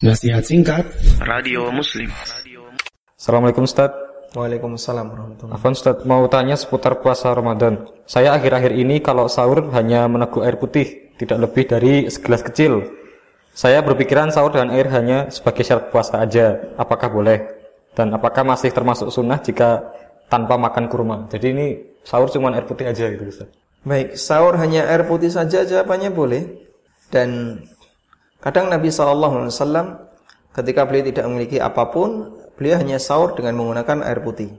Nasihat singkat Radio Muslim. Assalamualaikum Ustaz. Waalaikumsalam warahmatullahi Afwan Ustaz, mau tanya seputar puasa Ramadan. Saya akhir-akhir ini kalau sahur hanya meneguk air putih, tidak lebih dari segelas kecil. Saya berpikiran sahur dengan air hanya sebagai syarat puasa aja. Apakah boleh? Dan apakah masih termasuk sunnah jika tanpa makan kurma? Jadi ini sahur cuma air putih aja gitu Ustaz. Baik, sahur hanya air putih saja jawabannya boleh. Dan kadang Nabi SAW ketika beliau tidak memiliki apa pun, beliau hanya sahur dengan menggunakan air putih.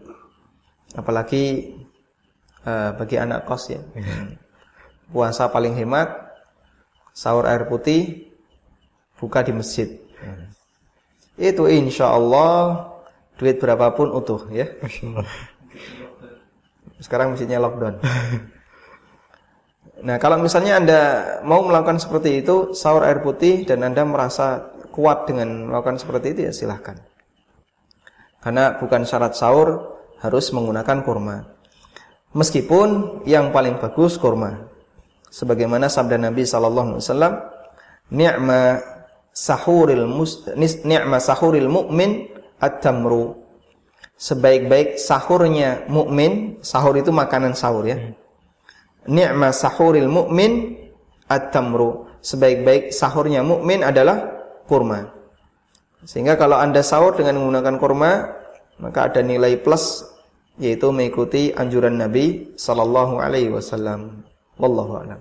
Apalagi uh, bagi anak kos ya. Puasa paling hemat, sahur air putih, buka di masjid. Itu insya Allah duit berapapun utuh ya. Sekarang masjidnya lockdown. Nah, kalau misalnya Anda mau melakukan seperti itu, sahur air putih dan Anda merasa kuat dengan melakukan seperti itu ya silahkan. Karena bukan syarat sahur harus menggunakan kurma. Meskipun yang paling bagus kurma. Sebagaimana sabda Nabi sallallahu alaihi wasallam, "Ni'ma sahuril mus ni'ma sahuril mu'min at-tamru." Sebaik-baik sahurnya mukmin, sahur itu makanan sahur ya ni'ma sahuril mu'min at-tamru. Sebaik-baik sahurnya mukmin adalah kurma. Sehingga kalau Anda sahur dengan menggunakan kurma, maka ada nilai plus yaitu mengikuti anjuran Nabi sallallahu alaihi wasallam. Wallahu a'lam.